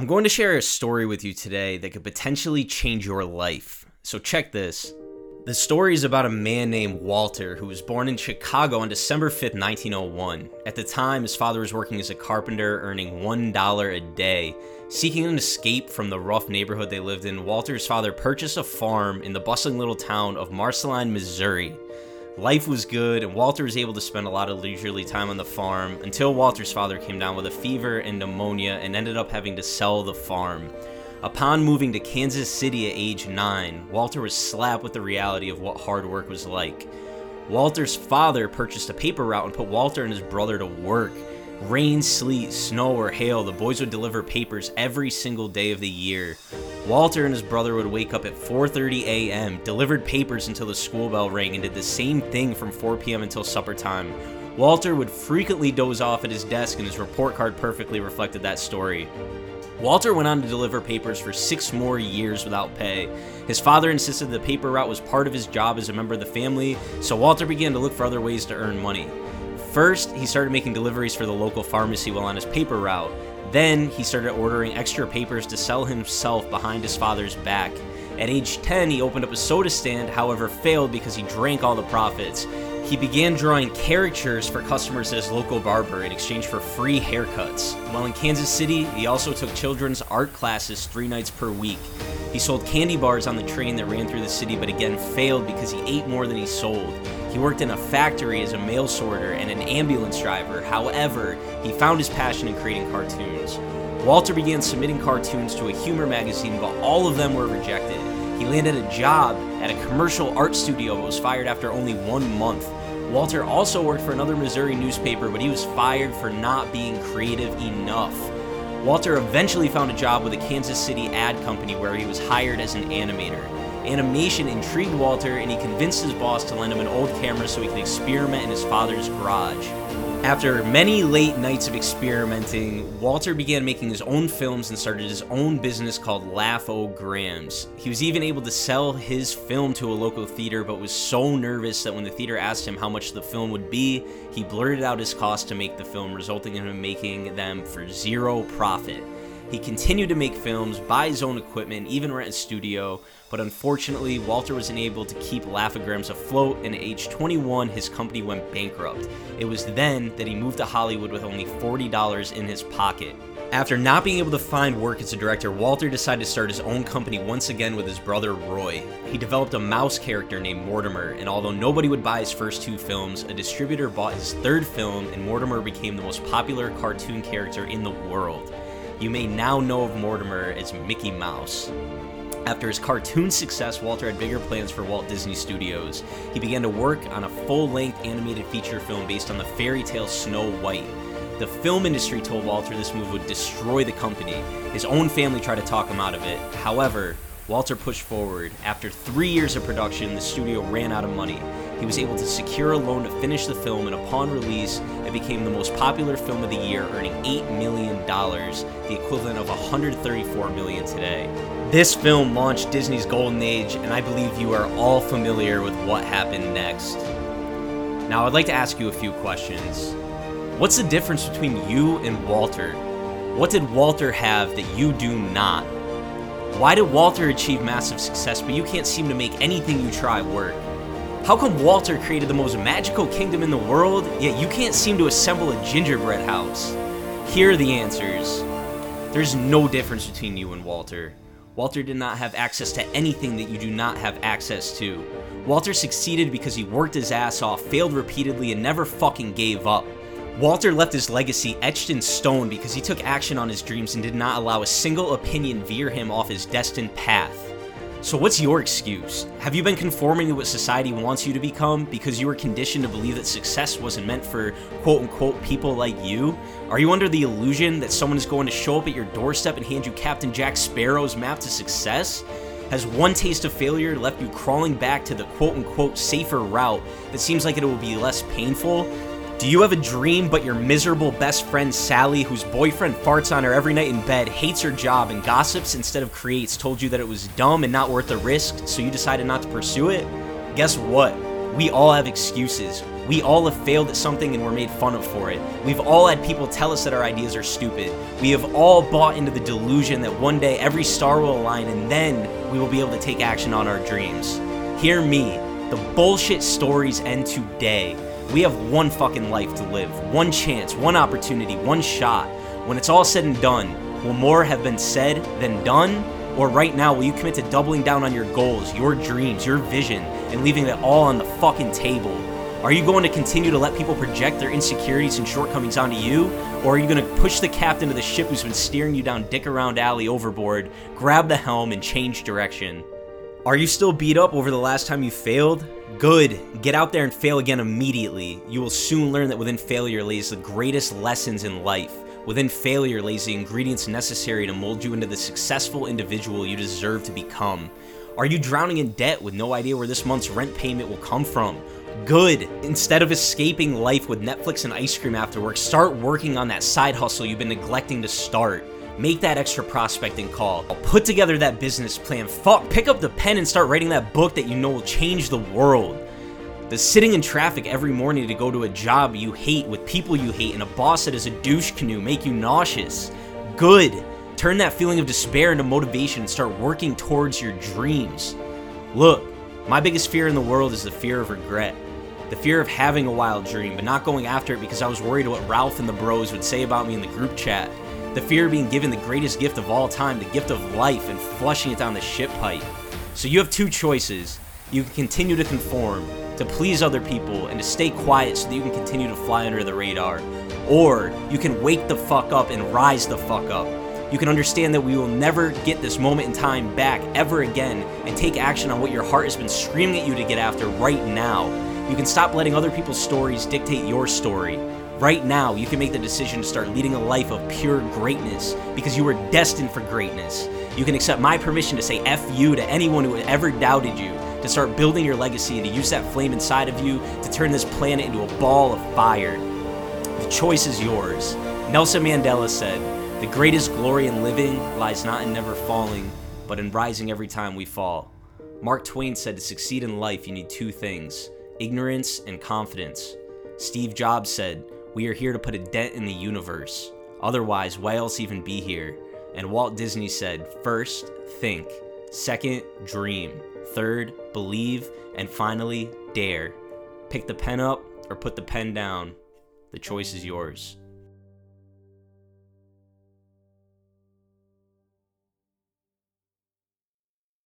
I'm going to share a story with you today that could potentially change your life. So, check this. The story is about a man named Walter who was born in Chicago on December 5th, 1901. At the time, his father was working as a carpenter, earning $1 a day. Seeking an escape from the rough neighborhood they lived in, Walter's father purchased a farm in the bustling little town of Marceline, Missouri. Life was good, and Walter was able to spend a lot of leisurely time on the farm until Walter's father came down with a fever and pneumonia and ended up having to sell the farm. Upon moving to Kansas City at age 9, Walter was slapped with the reality of what hard work was like. Walter's father purchased a paper route and put Walter and his brother to work. Rain, sleet, snow, or hail, the boys would deliver papers every single day of the year. Walter and his brother would wake up at 4:30 a.m., delivered papers until the school bell rang, and did the same thing from 4 p.m. until supper time. Walter would frequently doze off at his desk, and his report card perfectly reflected that story. Walter went on to deliver papers for six more years without pay. His father insisted the paper route was part of his job as a member of the family, so Walter began to look for other ways to earn money. First, he started making deliveries for the local pharmacy while on his paper route. Then, he started ordering extra papers to sell himself behind his father's back. At age 10, he opened up a soda stand, however, failed because he drank all the profits. He began drawing caricatures for customers at his local barber in exchange for free haircuts. While in Kansas City, he also took children's art classes three nights per week. He sold candy bars on the train that ran through the city, but again failed because he ate more than he sold. He worked in a factory as a mail sorter and an ambulance driver. However, he found his passion in creating cartoons. Walter began submitting cartoons to a humor magazine, but all of them were rejected. He landed a job at a commercial art studio but was fired after only one month. Walter also worked for another Missouri newspaper, but he was fired for not being creative enough. Walter eventually found a job with a Kansas City ad company where he was hired as an animator. Animation intrigued Walter, and he convinced his boss to lend him an old camera so he could experiment in his father's garage. After many late nights of experimenting, Walter began making his own films and started his own business called Laugh-O-Grams. He was even able to sell his film to a local theater, but was so nervous that when the theater asked him how much the film would be, he blurted out his cost to make the film, resulting in him making them for zero profit. He continued to make films, buy his own equipment, even rent a studio, but unfortunately, Walter was unable to keep Laugh-O-Grams afloat, and at age 21, his company went bankrupt. It was then that he moved to Hollywood with only $40 in his pocket. After not being able to find work as a director, Walter decided to start his own company once again with his brother Roy. He developed a mouse character named Mortimer, and although nobody would buy his first two films, a distributor bought his third film, and Mortimer became the most popular cartoon character in the world. You may now know of Mortimer as Mickey Mouse. After his cartoon success, Walter had bigger plans for Walt Disney Studios. He began to work on a full length animated feature film based on the fairy tale Snow White. The film industry told Walter this move would destroy the company. His own family tried to talk him out of it. However, Walter pushed forward. After three years of production, the studio ran out of money. He was able to secure a loan to finish the film, and upon release, it became the most popular film of the year, earning $8 million, the equivalent of 134 million today. This film launched Disney's golden age, and I believe you are all familiar with what happened next. Now, I'd like to ask you a few questions. What's the difference between you and Walter? What did Walter have that you do not? Why did Walter achieve massive success, but you can't seem to make anything you try work? How come Walter created the most magical kingdom in the world, yet you can't seem to assemble a gingerbread house? Here are the answers. There's no difference between you and Walter. Walter did not have access to anything that you do not have access to. Walter succeeded because he worked his ass off, failed repeatedly, and never fucking gave up. Walter left his legacy etched in stone because he took action on his dreams and did not allow a single opinion veer him off his destined path. So, what's your excuse? Have you been conforming to what society wants you to become because you were conditioned to believe that success wasn't meant for quote unquote people like you? Are you under the illusion that someone is going to show up at your doorstep and hand you Captain Jack Sparrow's map to success? Has one taste of failure left you crawling back to the quote unquote safer route that seems like it will be less painful? Do you have a dream, but your miserable best friend Sally, whose boyfriend farts on her every night in bed, hates her job and gossips instead of creates, told you that it was dumb and not worth the risk, so you decided not to pursue it? Guess what? We all have excuses. We all have failed at something and we're made fun of for it. We've all had people tell us that our ideas are stupid. We have all bought into the delusion that one day every star will align and then we will be able to take action on our dreams. Hear me. The bullshit stories end today. We have one fucking life to live, one chance, one opportunity, one shot. When it's all said and done, will more have been said than done? Or right now, will you commit to doubling down on your goals, your dreams, your vision, and leaving it all on the fucking table? Are you going to continue to let people project their insecurities and shortcomings onto you? Or are you going to push the captain of the ship who's been steering you down Dick Around Alley overboard, grab the helm, and change direction? Are you still beat up over the last time you failed? Good. Get out there and fail again immediately. You will soon learn that within failure lays the greatest lessons in life. Within failure lays the ingredients necessary to mold you into the successful individual you deserve to become. Are you drowning in debt with no idea where this month's rent payment will come from? Good. Instead of escaping life with Netflix and ice cream after work, start working on that side hustle you've been neglecting to start. Make that extra prospecting call. Put together that business plan. Fuck, pick up the pen and start writing that book that you know will change the world. The sitting in traffic every morning to go to a job you hate with people you hate and a boss that is a douche canoe make you nauseous. Good. Turn that feeling of despair into motivation and start working towards your dreams. Look, my biggest fear in the world is the fear of regret. The fear of having a wild dream, but not going after it because I was worried what Ralph and the bros would say about me in the group chat. The fear of being given the greatest gift of all time, the gift of life, and flushing it down the shit pipe. So you have two choices. You can continue to conform, to please other people, and to stay quiet so that you can continue to fly under the radar. Or you can wake the fuck up and rise the fuck up. You can understand that we will never get this moment in time back ever again and take action on what your heart has been screaming at you to get after right now. You can stop letting other people's stories dictate your story. Right now, you can make the decision to start leading a life of pure greatness because you were destined for greatness. You can accept my permission to say F you to anyone who ever doubted you, to start building your legacy and to use that flame inside of you to turn this planet into a ball of fire. The choice is yours. Nelson Mandela said, The greatest glory in living lies not in never falling, but in rising every time we fall. Mark Twain said to succeed in life, you need two things ignorance and confidence. Steve Jobs said, We are here to put a dent in the universe. Otherwise, why else even be here? And Walt Disney said, First, think. Second, dream. Third, believe. And finally, dare. Pick the pen up or put the pen down. The choice is yours.